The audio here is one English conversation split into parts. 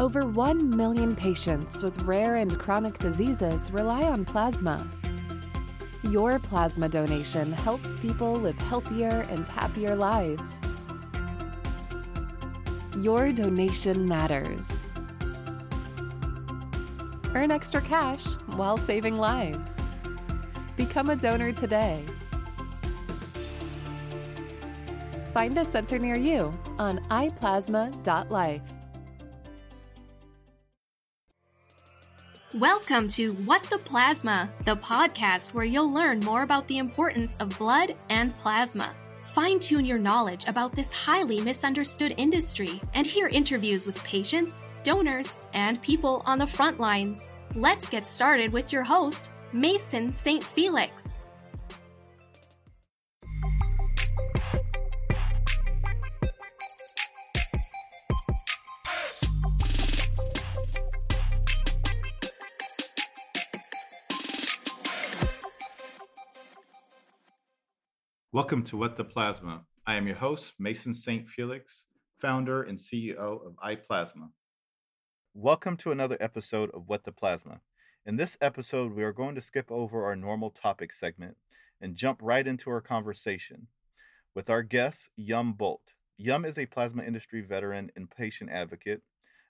Over 1 million patients with rare and chronic diseases rely on plasma. Your plasma donation helps people live healthier and happier lives. Your donation matters. Earn extra cash while saving lives. Become a donor today. Find a center near you on iplasma.life. Welcome to What the Plasma, the podcast where you'll learn more about the importance of blood and plasma. Fine tune your knowledge about this highly misunderstood industry and hear interviews with patients, donors, and people on the front lines. Let's get started with your host, Mason St. Felix. Welcome to What the Plasma. I am your host, Mason St. Felix, founder and CEO of iPlasma. Welcome to another episode of What the Plasma. In this episode, we are going to skip over our normal topic segment and jump right into our conversation with our guest, Jan Bult. Jan is a plasma industry veteran and patient advocate.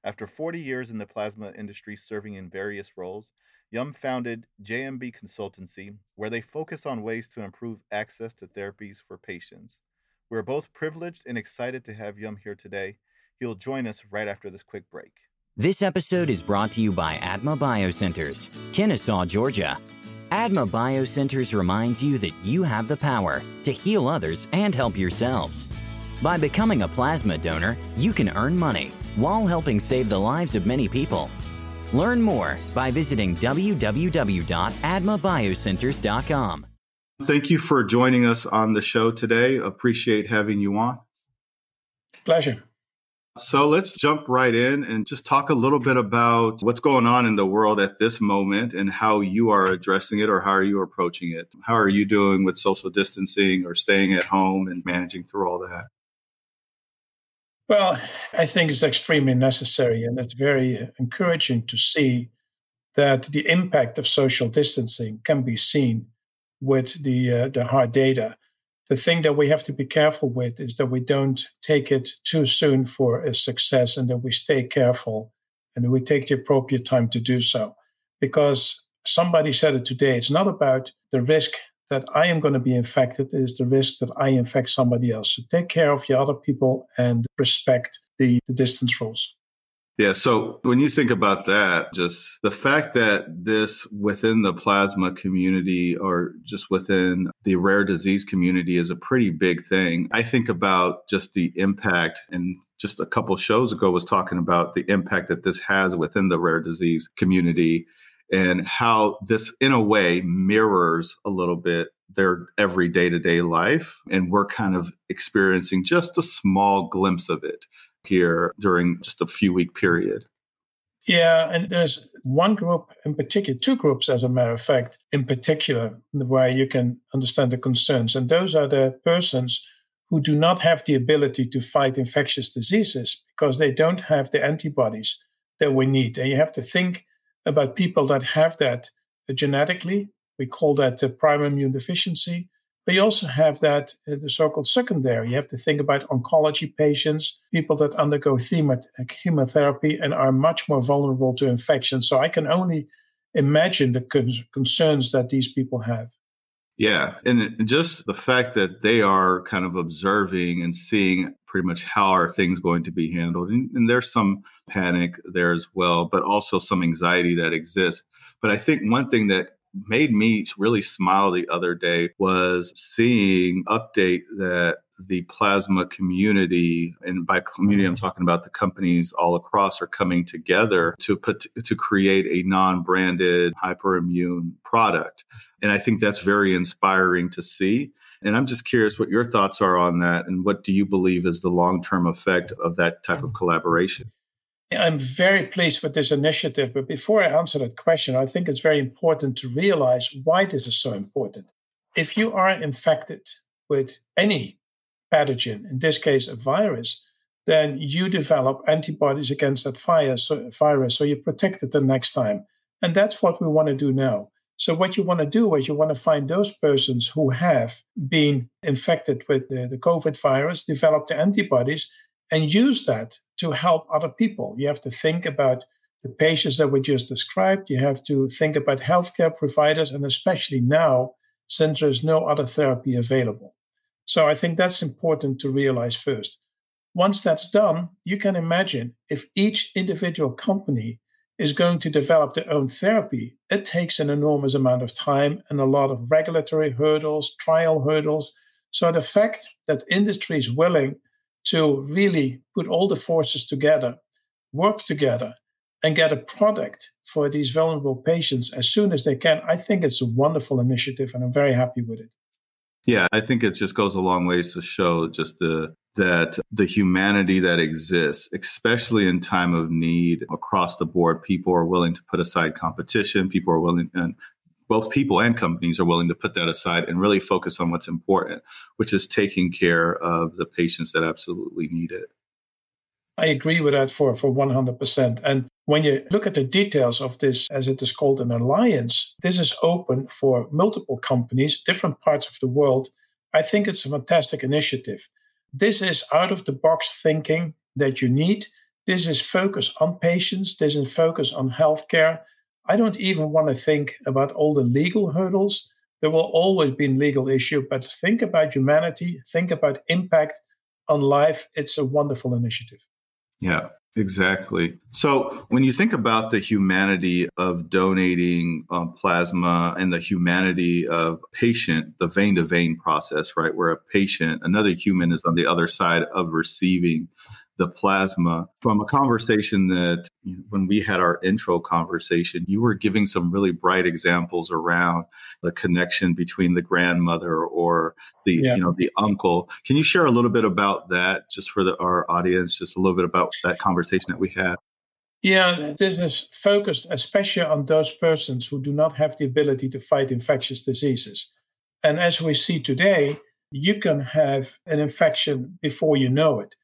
After 40 years in the plasma industry serving in various roles, Jan founded JMB Consultancy, where they focus on ways to improve access to therapies for patients. We're both privileged and excited to have Jan here today. He'll join us right after this quick break. This episode is brought to you by ADMA BioCenters, Kennesaw, Georgia. ADMA BioCenters reminds you that you have the power to heal others and help yourselves. By becoming a plasma donor, you can earn money while helping save the lives of many people. Learn more by visiting www.admabiocenters.com. Thank you for joining us on the show today. Appreciate having you on. Pleasure. So let's jump right in and just talk a little bit about what's going on in the world at this moment and how you are addressing it or how are you approaching it? How are you doing with social distancing or staying at home and managing through all that? Well, I think it's extremely necessary, and it's very encouraging to see that the impact of social distancing can be seen with the uh, the hard data. The thing that we have to be careful with is that we don't take it too soon for a success, and that we stay careful and that we take the appropriate time to do so. Because somebody said it today, it's not about the risk that I am going to be infected is the risk that I infect somebody else. So take care of your other people and respect the, the distance rules. Yeah. So when you think about that, just the fact that this within the plasma community or just within the rare disease community is a pretty big thing. I think about just the impact and just a couple shows ago was talking about the impact that this has within the rare disease community and how this, in a way, mirrors a little bit their every day to day life. And we're kind of experiencing just a small glimpse of it here during just a few week period. Yeah, and there's one group in particular, two groups, as a matter of fact, in particular, where you can understand the concerns. And those are the persons who do not have the ability to fight infectious diseases because they don't have the antibodies that we need. And you have to think about people that have that genetically. We call that the primary immune deficiency. But you also have that, uh, the so called secondary. You have to think about oncology patients, people that undergo chemotherapy and are much more vulnerable to infection. So I can only imagine the con- concerns that these people have. Yeah. And just the fact that they are kind of observing and seeing pretty much how are things going to be handled. And, and there's some panic there as well, but also some anxiety that exists. But I think one thing that made me really smile the other day was seeing update that the plasma community and by community i'm mm-hmm. talking about the companies all across are coming together to put to create a non-branded hyperimmune product and i think that's very inspiring to see and i'm just curious what your thoughts are on that and what do you believe is the long-term effect of that type of mm-hmm. collaboration I'm very pleased with this initiative. But before I answer that question, I think it's very important to realize why this is so important. If you are infected with any pathogen, in this case, a virus, then you develop antibodies against that virus, so you're protected the next time. And that's what we want to do now. So, what you want to do is you want to find those persons who have been infected with the, the COVID virus, develop the antibodies, and use that to help other people. You have to think about the patients that were just described. You have to think about healthcare providers, and especially now, since there's no other therapy available. So, I think that's important to realize first. Once that's done, you can imagine if each individual company is going to develop their own therapy, it takes an enormous amount of time and a lot of regulatory hurdles, trial hurdles. So the fact that industry is willing to really put all the forces together, work together, and get a product for these vulnerable patients as soon as they can, I think it's a wonderful initiative and I'm very happy with it. Yeah, I think it just goes a long ways to show just the that the humanity that exists, especially in time of need across the board, people are willing to put aside competition. People are willing, and both people and companies are willing to put that aside and really focus on what's important, which is taking care of the patients that absolutely need it. I agree with that for, for 100%. And when you look at the details of this, as it is called an alliance, this is open for multiple companies, different parts of the world. I think it's a fantastic initiative. This is out of the box thinking that you need. This is focus on patients. This is focus on healthcare. I don't even want to think about all the legal hurdles. There will always be a legal issue, but think about humanity, think about impact on life. It's a wonderful initiative. Yeah, exactly. So when you think about the humanity of donating um, plasma and the humanity of patient, the vein to vein process, right, where a patient, another human is on the other side of receiving the plasma from a conversation that you know, when we had our intro conversation, you were giving some really bright examples around the connection between the grandmother or the yeah. you know the uncle. Can you share a little bit about that, just for the, our audience, just a little bit about that conversation that we had? Yeah, this is focused especially on those persons who do not have the ability to fight infectious diseases. And as we see today, you can have an infection before you know it.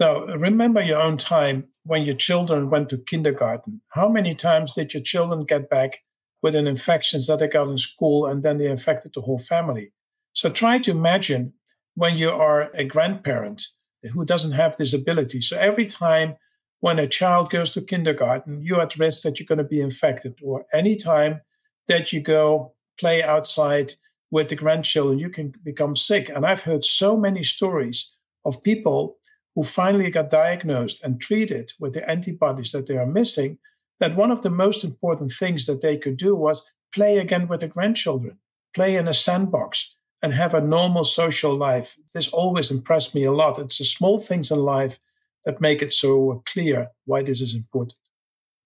So remember your own time when your children went to kindergarten. How many times did your children get back with an infection that they got in school and then they infected the whole family? So try to imagine when you are a grandparent who doesn't have this ability. So every time when a child goes to kindergarten, you're at risk that you're going to be infected, or any time that you go play outside with the grandchildren, you can become sick. And I've heard so many stories of people who finally got diagnosed and treated with the antibodies that they are missing, that one of the most important things that they could do was play again with the grandchildren, play in a sandbox, and have a normal social life. This always impressed me a lot. It's the small things in life that make it so clear why this is important.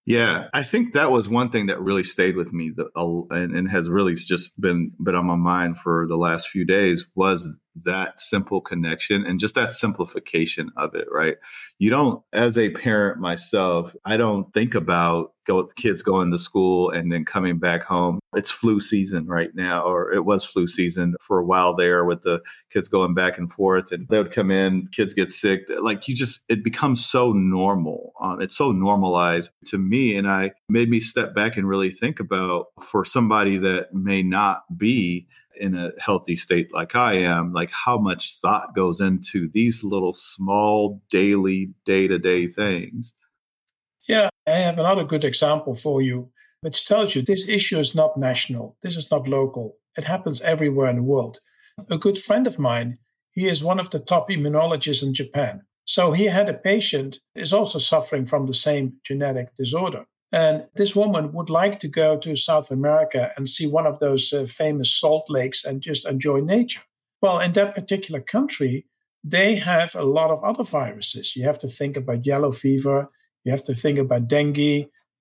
Yeah, I think that was one thing that really stayed with me, and, and has really just been been on my mind for the last few days was that simple connection and just that simplification of it, right? You don't, as a parent myself, I don't think about go, kids going to school and then coming back home. It's flu season right now, or it was flu season for a while there with the kids going back and forth and they would come in, kids get sick. Like you just, it becomes so normal. Um, it's so normalized to me. And I made me step back and really think about for somebody that may not be in a healthy state like I am, like how much thought goes into these little small daily day to day things. Yeah, I have another good example for you, which tells you this issue is not national, this is not local. It happens everywhere in the world. A good friend of mine, he is one of the top immunologists in Japan. So he had a patient is also suffering from the same genetic disorder. And this woman would like to go to South America and see one of those uh, famous salt lakes and just enjoy nature. Well, in that particular country, they have a lot of other viruses. You have to think about yellow fever, you have to think about dengue,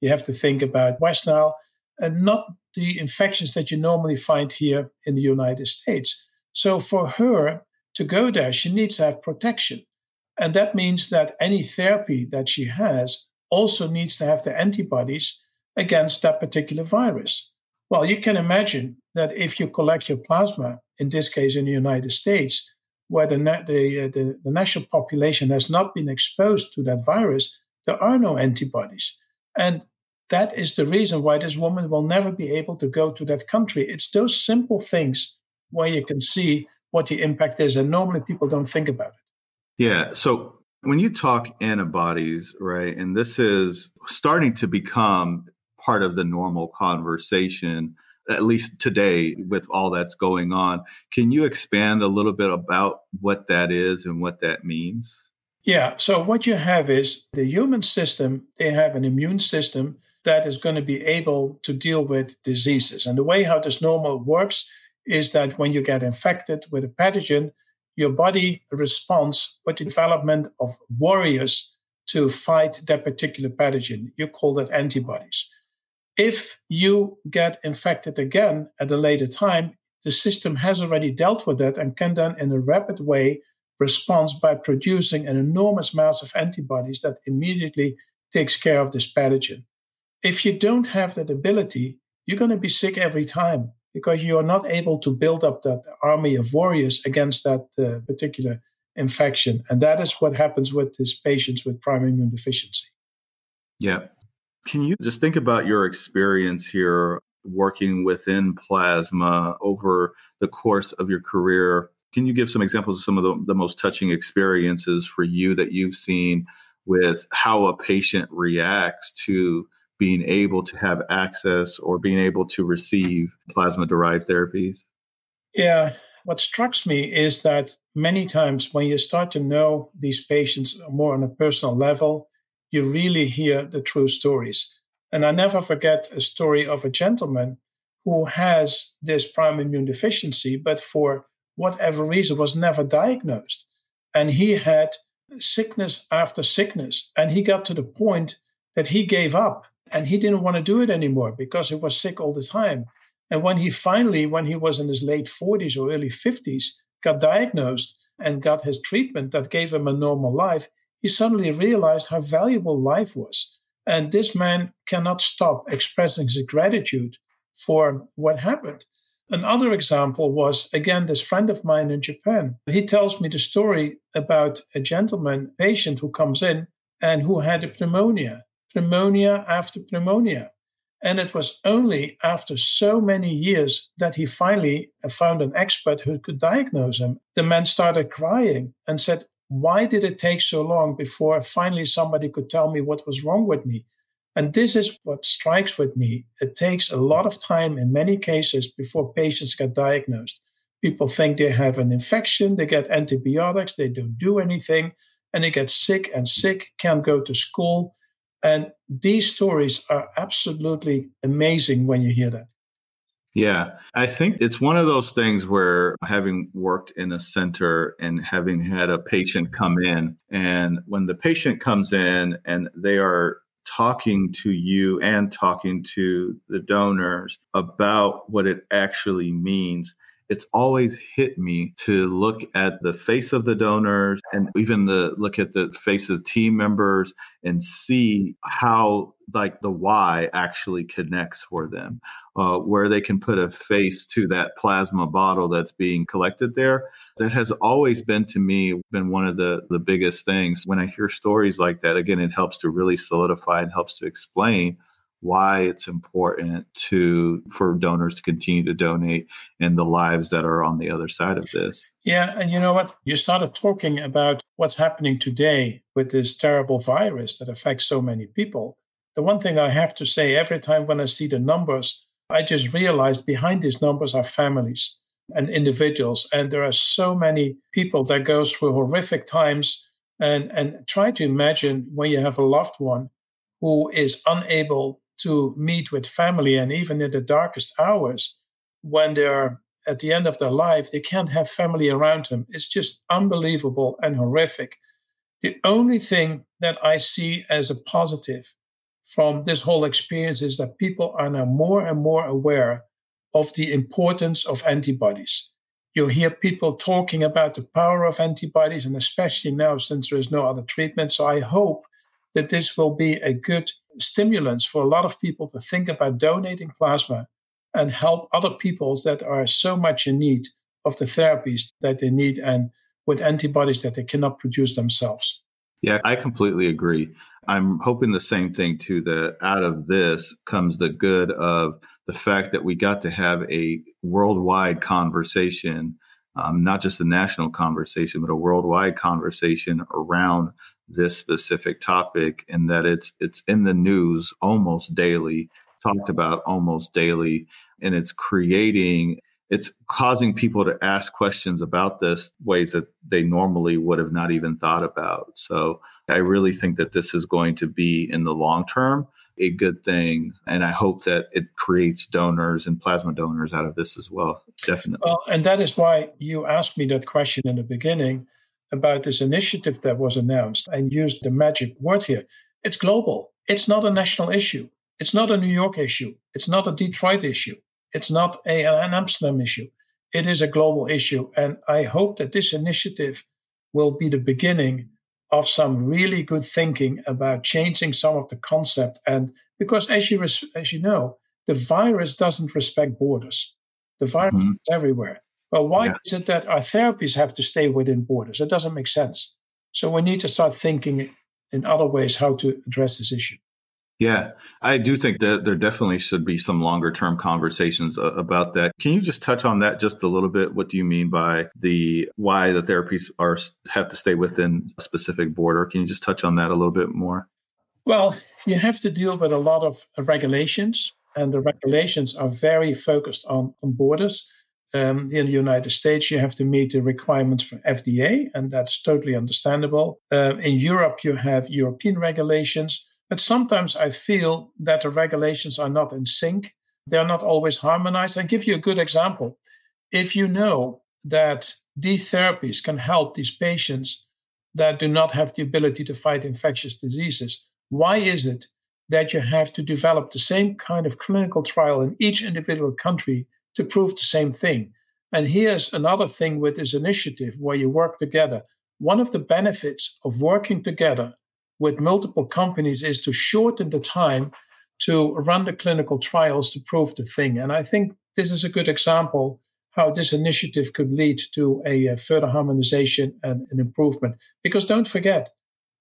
you have to think about West Nile, and not the infections that you normally find here in the United States. So for her to go there, she needs to have protection. And that means that any therapy that she has also needs to have the antibodies against that particular virus. Well, you can imagine that if you collect your plasma, in this case in the United States, where the, the, uh, the, the national population has not been exposed to that virus, there are no antibodies. And that is the reason why this woman will never be able to go to that country. It's those simple things where you can see what the impact is. And normally people don't think about it. Yeah. So when you talk antibodies, right, and this is starting to become part of the normal conversation, at least today with all that's going on, can you expand a little bit about what that is and what that means? Yeah. So what you have is the human system, they have an immune system that is going to be able to deal with diseases. And the way how this normal works is that when you get infected with a pathogen, your body responds with the development of warriors to fight that particular pathogen. You call that antibodies. If you get infected again at a later time, the system has already dealt with that and can then, in a rapid way, respond by producing an enormous mass of antibodies that immediately takes care of this pathogen. If you don't have that ability, you're going to be sick every time because you are not able to build up that army of warriors against that uh, particular infection. And that is what happens with these patients with primary immune deficiency. Yeah. Can you just think about your experience here working within plasma over the course of your career? Can you give some examples of some of the, the most touching experiences for you that you've seen with how a patient reacts to being able to have access or being able to receive plasma derived therapies? Yeah, what strikes me is that many times when you start to know these patients more on a personal level, you really hear the true stories. And I never forget a story of a gentleman who has this primary immune deficiency, but for whatever reason was never diagnosed. And he had sickness after sickness. And he got to the point that he gave up and he didn't want to do it anymore because he was sick all the time. And when he finally, when he was in his late 40s or early 50s, got diagnosed and got his treatment that gave him a normal life, he suddenly realized how valuable life was. And this man cannot stop expressing his gratitude for what happened. Another example was, again, this friend of mine in Japan. He tells me the story about a gentleman patient who comes in and who had a pneumonia pneumonia after pneumonia. And it was only after so many years that he finally found an expert who could diagnose him. The man started crying and said, Why did it take so long before finally somebody could tell me what was wrong with me? And this is what strikes with me. It takes a lot of time in many cases before patients get diagnosed. People think they have an infection, they get antibiotics, they don't do anything, and they get sick and sick, can't go to school, and these stories are absolutely amazing when you hear that. Yeah, I think it's one of those things where having worked in a center and having had a patient come in, and when the patient comes in and they are talking to you and talking to the donors about what it actually means, it's always hit me to look at the face of the donors and even the look at the face of team members and see how like the why actually connects for them uh, where they can put a face to that plasma bottle that's being collected there. That has always been to me been one of the the biggest things. When i hear stories like that again it helps to really solidify and helps to explain why it's important to for donors to continue to donate and the lives that are on the other side of this. Yeah, and you know what? You started talking about what's happening today with this terrible virus that affects so many people. The one thing I have to say every time when I see the numbers, I just realized behind these numbers are families and individuals and there are so many people that go through horrific times and and try to imagine when you have a loved one who is unable to meet with family and even in the darkest hours when they're at the end of their life they can't have family around them. It's just unbelievable and horrific. The only thing that i see as a positive from this whole experience is that people are now more and more aware of the importance of antibodies. You hear people talking about the power of antibodies and especially now since there is no other treatment. So i hope that this will be a good stimulants for a lot of people to think about donating plasma and help other people that are so much in need of the therapies that they need. And with antibodies that they cannot produce themselves. Yeah, I completely agree. I'm hoping the same thing too, that out of this comes the good of the fact that we got to have a worldwide conversation, um, not just a national conversation, but a worldwide conversation around this specific topic and that it's it's in the news almost daily talked about almost daily and it's creating it's causing people to ask questions about this ways that they normally would have not even thought about. So I really think that this is going to be in the long term a good thing. And I hope that it creates donors and plasma donors out of this as well. Definitely. Well, and that is why you asked me that question in the beginning about this initiative that was announced and used the magic word here. It's global. It's not a national issue. It's not a New York issue. It's not a Detroit issue. It's not a, an Amsterdam issue. It is a global issue. And I hope that this initiative will be the beginning of some really good thinking about changing some of the concept. And because, as you, as you know, the virus doesn't respect borders, the virus mm-hmm. is everywhere. Well, why yeah. is it that our therapies have to stay within borders? It doesn't make sense. So we need to start thinking in other ways how to address this issue. Yeah, I do think that there definitely should be some longer term conversations uh, about that. Can you just touch on that just a little bit? What do you mean by the why the therapies are have to stay within a specific border? Can you just touch on that a little bit more? Well, you have to deal with a lot of regulations, and the regulations are very focused on, on borders. Um, in the United States, you have to meet the requirements for FDA, and that's totally understandable. Uh, in Europe, you have European regulations but sometimes I feel that the regulations are not in sync. They're not always harmonized. I'll give you a good example. If you know that these therapies can help these patients that do not have the ability to fight infectious diseases, why is it that you have to develop the same kind of clinical trial in each individual country to prove the same thing? And here's another thing with this initiative where you work together. One of the benefits of working together with multiple companies is to shorten the time to run the clinical trials to prove the thing. And I think this is a good example how this initiative could lead to a, further harmonization and an improvement. Because don't forget,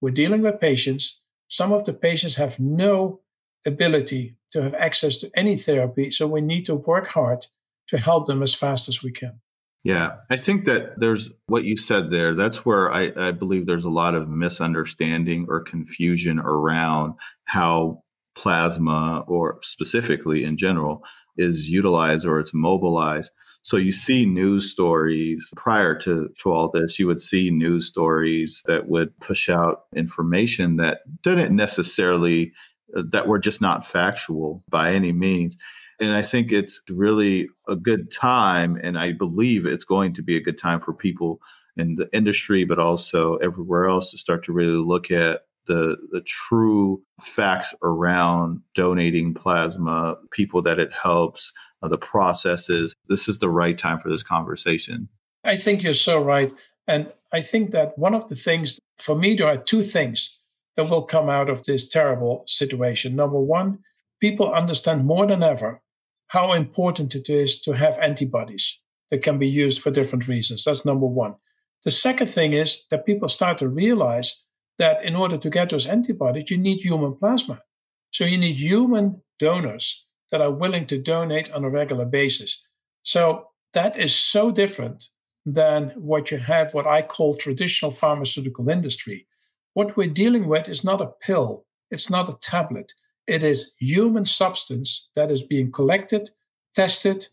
we're dealing with patients. Some of the patients have no ability to have access to any therapy. So we need to work hard to help them as fast as we can. Yeah, I think that there's what you said there. That's where I, I believe there's a lot of misunderstanding or confusion around how plasma, or specifically in general, is utilized or it's mobilized. So you see news stories prior to, to all this, you would see news stories that would push out information that didn't necessarily, uh, that were just not factual by any means. And I think it's really a good time. And I believe it's going to be a good time for people in the industry, but also everywhere else to start to really look at the, the true facts around donating plasma, people that it helps, uh, the processes. This is the right time for this conversation. I think you're so right. And I think that one of the things, for me, there are two things that will come out of this terrible situation. Number one, people understand more than ever how important it is to have antibodies that can be used for different reasons. That's number one. The second thing is that people start to realize that in order to get those antibodies, you need human plasma. So you need human donors that are willing to donate on a regular basis. So that is so different than what you have, what I call traditional pharmaceutical industry. What we're dealing with is not a pill, it's not a tablet. It is human substance that is being collected, tested,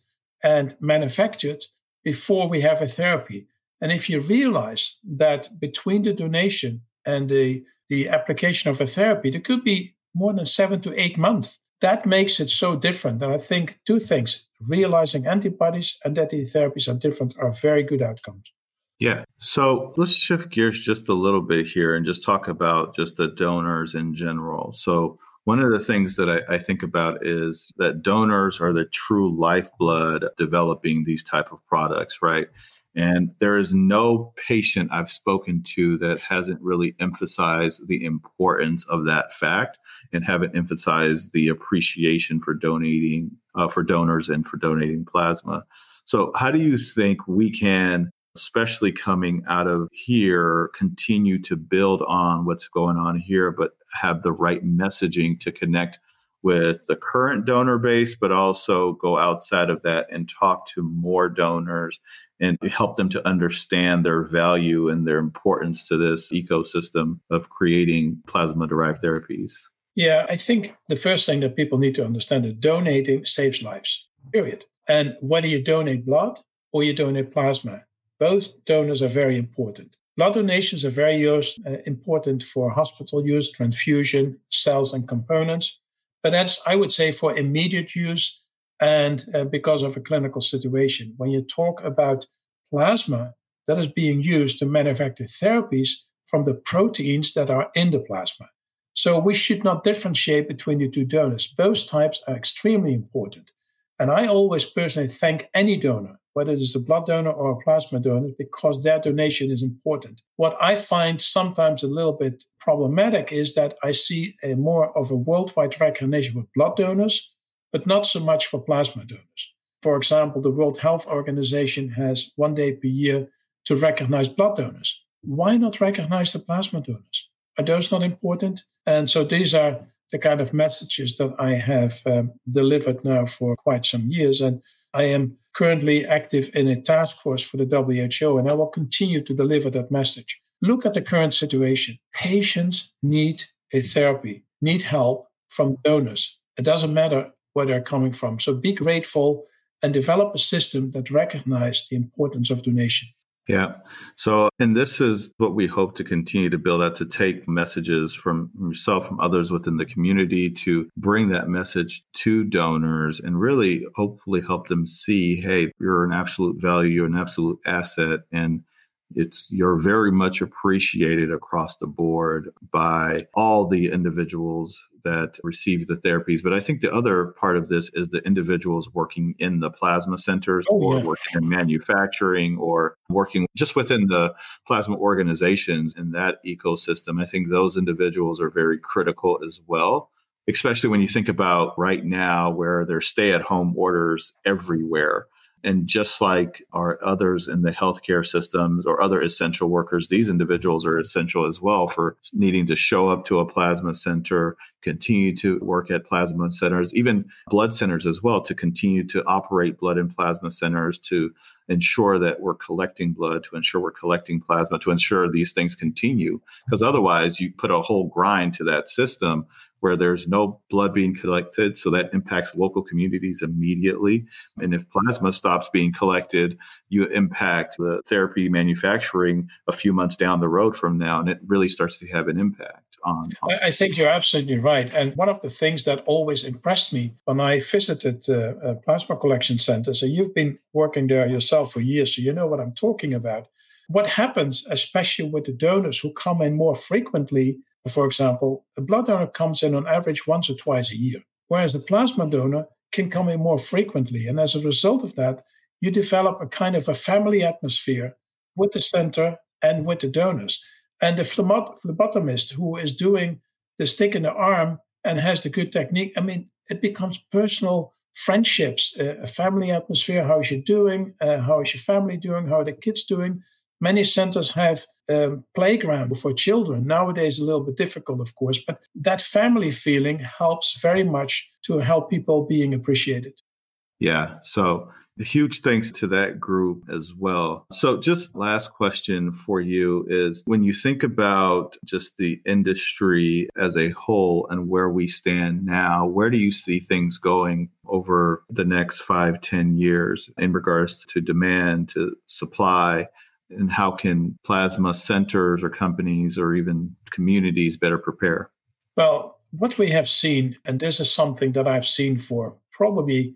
and manufactured before we have a therapy. And if you realize that between the donation and the, the application of a therapy, there could be more than seven to eight months. That makes it so different. And I think two things realizing antibodies and that the therapies are different are very good outcomes. Yeah. So let's shift gears just a little bit here and just talk about just the donors in general. So, one of the things that I, I, think about is that donors are the true lifeblood developing these type of products, right? And there is no patient I've spoken to that hasn't really emphasized the importance of that fact and haven't emphasized the appreciation for donating uh, for donors and for donating plasma. So, how do you think we can especially coming out of here, continue to build on what's going on here, but have the right messaging to connect with the current donor base, but also go outside of that and talk to more donors and help them to understand their value and their importance to this ecosystem of creating plasma derived therapies? Yeah, I think the first thing that people need to understand is donating saves lives, period. And whether you donate blood or you donate plasma, both donors are very important. Blood donations are very used, uh, important for hospital use, transfusion, cells, and components. But that's, I would say, for immediate use and uh, because of a clinical situation. When you talk about plasma, that is being used to manufacture therapies from the proteins that are in the plasma. So we should not differentiate between the two donors. Both types are extremely important. And I always personally thank any donor, whether it is a blood donor or a plasma donor, because their donation is important. What I find sometimes a little bit problematic is that I see a more of a worldwide recognition for blood donors, but not so much for plasma donors. For example, the World Health Organization has one day per year to recognize blood donors. Why not recognize the plasma donors? Are those not important? And so these are the kind of messages that I have um, delivered now for quite some years. And I am currently active in a task force for the WHO, and I will continue to deliver that message. Look at the current situation. Patients need a therapy, need help from donors. It doesn't matter where they're coming from. So be grateful and develop a system that recognizes the importance of donation. Yeah. So, and this is what we hope to continue to build out to take messages from yourself, from others within the community to bring that message to donors and really hopefully help them see hey, you're an absolute value, you're an absolute asset. And it's you're very much appreciated across the board by all the individuals that receive the therapies. But I think the other part of this is the individuals working in the plasma centers oh, or yeah. working in manufacturing or working just within the plasma organizations in that ecosystem. I think those individuals are very critical as well. Especially when you think about right now where there's stay at home orders everywhere and just like our others in the healthcare systems or other essential workers, these individuals are essential as well for needing to show up to a plasma center, continue to work at plasma centers, even blood centers as well, to continue to operate blood and plasma centers to ensure that we're collecting blood, to ensure we're collecting plasma, to ensure these things continue. Because otherwise, you put a whole grind to that system where there's no blood being collected. So that impacts local communities immediately. And if plasma stops being collected, you impact the therapy manufacturing a few months down the road from now. And it really starts to have an impact. On, on I think you're absolutely right. And one of the things that always impressed me when I visited uh, uh, plasma collection centers, and you've been working there yourself for years, so you know what I'm talking about. What happens, especially with the donors who come in more frequently for example, a blood donor comes in on average once or twice a year, whereas a plasma donor can come in more frequently. And as a result of that, you develop a kind of a family atmosphere with the center and with the donors. And the phlebotomist who is doing the stick in the arm and has the good technique, I mean, it becomes personal friendships, a family atmosphere. How is you doing? Uh, how is your family doing? How are the kids doing? Many centers have um, playground for children. Nowadays, a little bit difficult, of course, but that family feeling helps very much to help people being appreciated. Yeah. So huge thanks to that group as well. So, just last question for you is when you think about just the industry as a whole and where we stand now, where do you see things going over the next five, ten years in regards to demand, to supply? And how can plasma centers or companies or even communities better prepare? Well, what we have seen, and this is something that I've seen for probably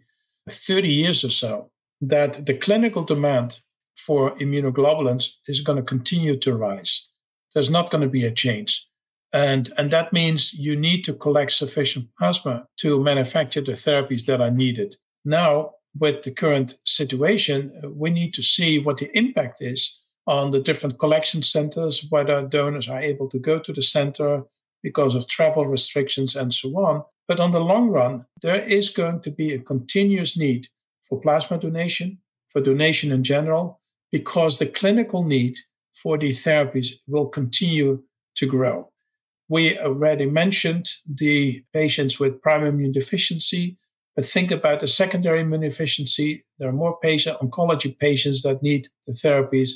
30 years or so, that the clinical demand for immunoglobulins is going to continue to rise. There's not going to be a change. And, and that means you need to collect sufficient plasma to manufacture the therapies that are needed. Now, with the current situation, we need to see what the impact is on the different collection centers, whether donors are able to go to the center because of travel restrictions and so on. But on the long run, there is going to be a continuous need for plasma donation, for donation in general, because the clinical need for these therapies will continue to grow. We already mentioned the patients with primary immune deficiency, but think about the secondary immune deficiency. There are more patient oncology patients that need the therapies.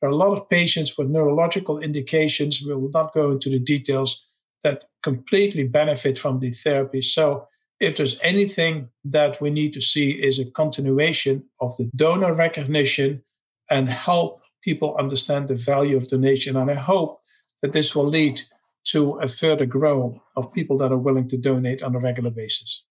There are a lot of patients with neurological indications. We will not go into the details that completely benefit from the therapy. So, if there's anything that we need to see is a continuation of the donor recognition and help people understand the value of donation. And I hope that this will lead to a further growth of people that are willing to donate on a regular basis.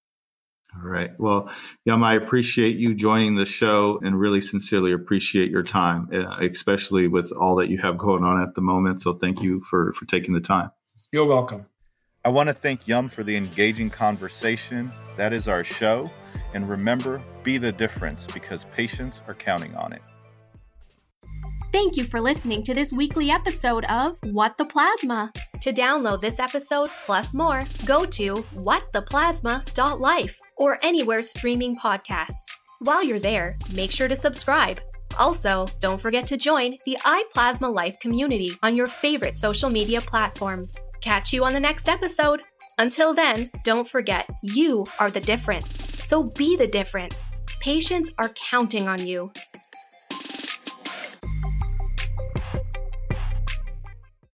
All right. Well, Jan, I appreciate you joining the show and really sincerely appreciate your time, uh, especially with all that you have going on at the moment. So thank you for, for taking the time. You're welcome. I want to thank Jan for the engaging conversation. That is our show. And remember, be the difference because patients are counting on it. Thank you for listening to this weekly episode of What the Plasma. To download this episode plus more, go to whattheplasma.life or anywhere streaming podcasts. While you're there, make sure to subscribe. Also, don't forget to join the iPlasma Life community on your favorite social media platform. Catch you on the next episode. Until then, don't forget, you are the difference. So be the difference. Patients are counting on you.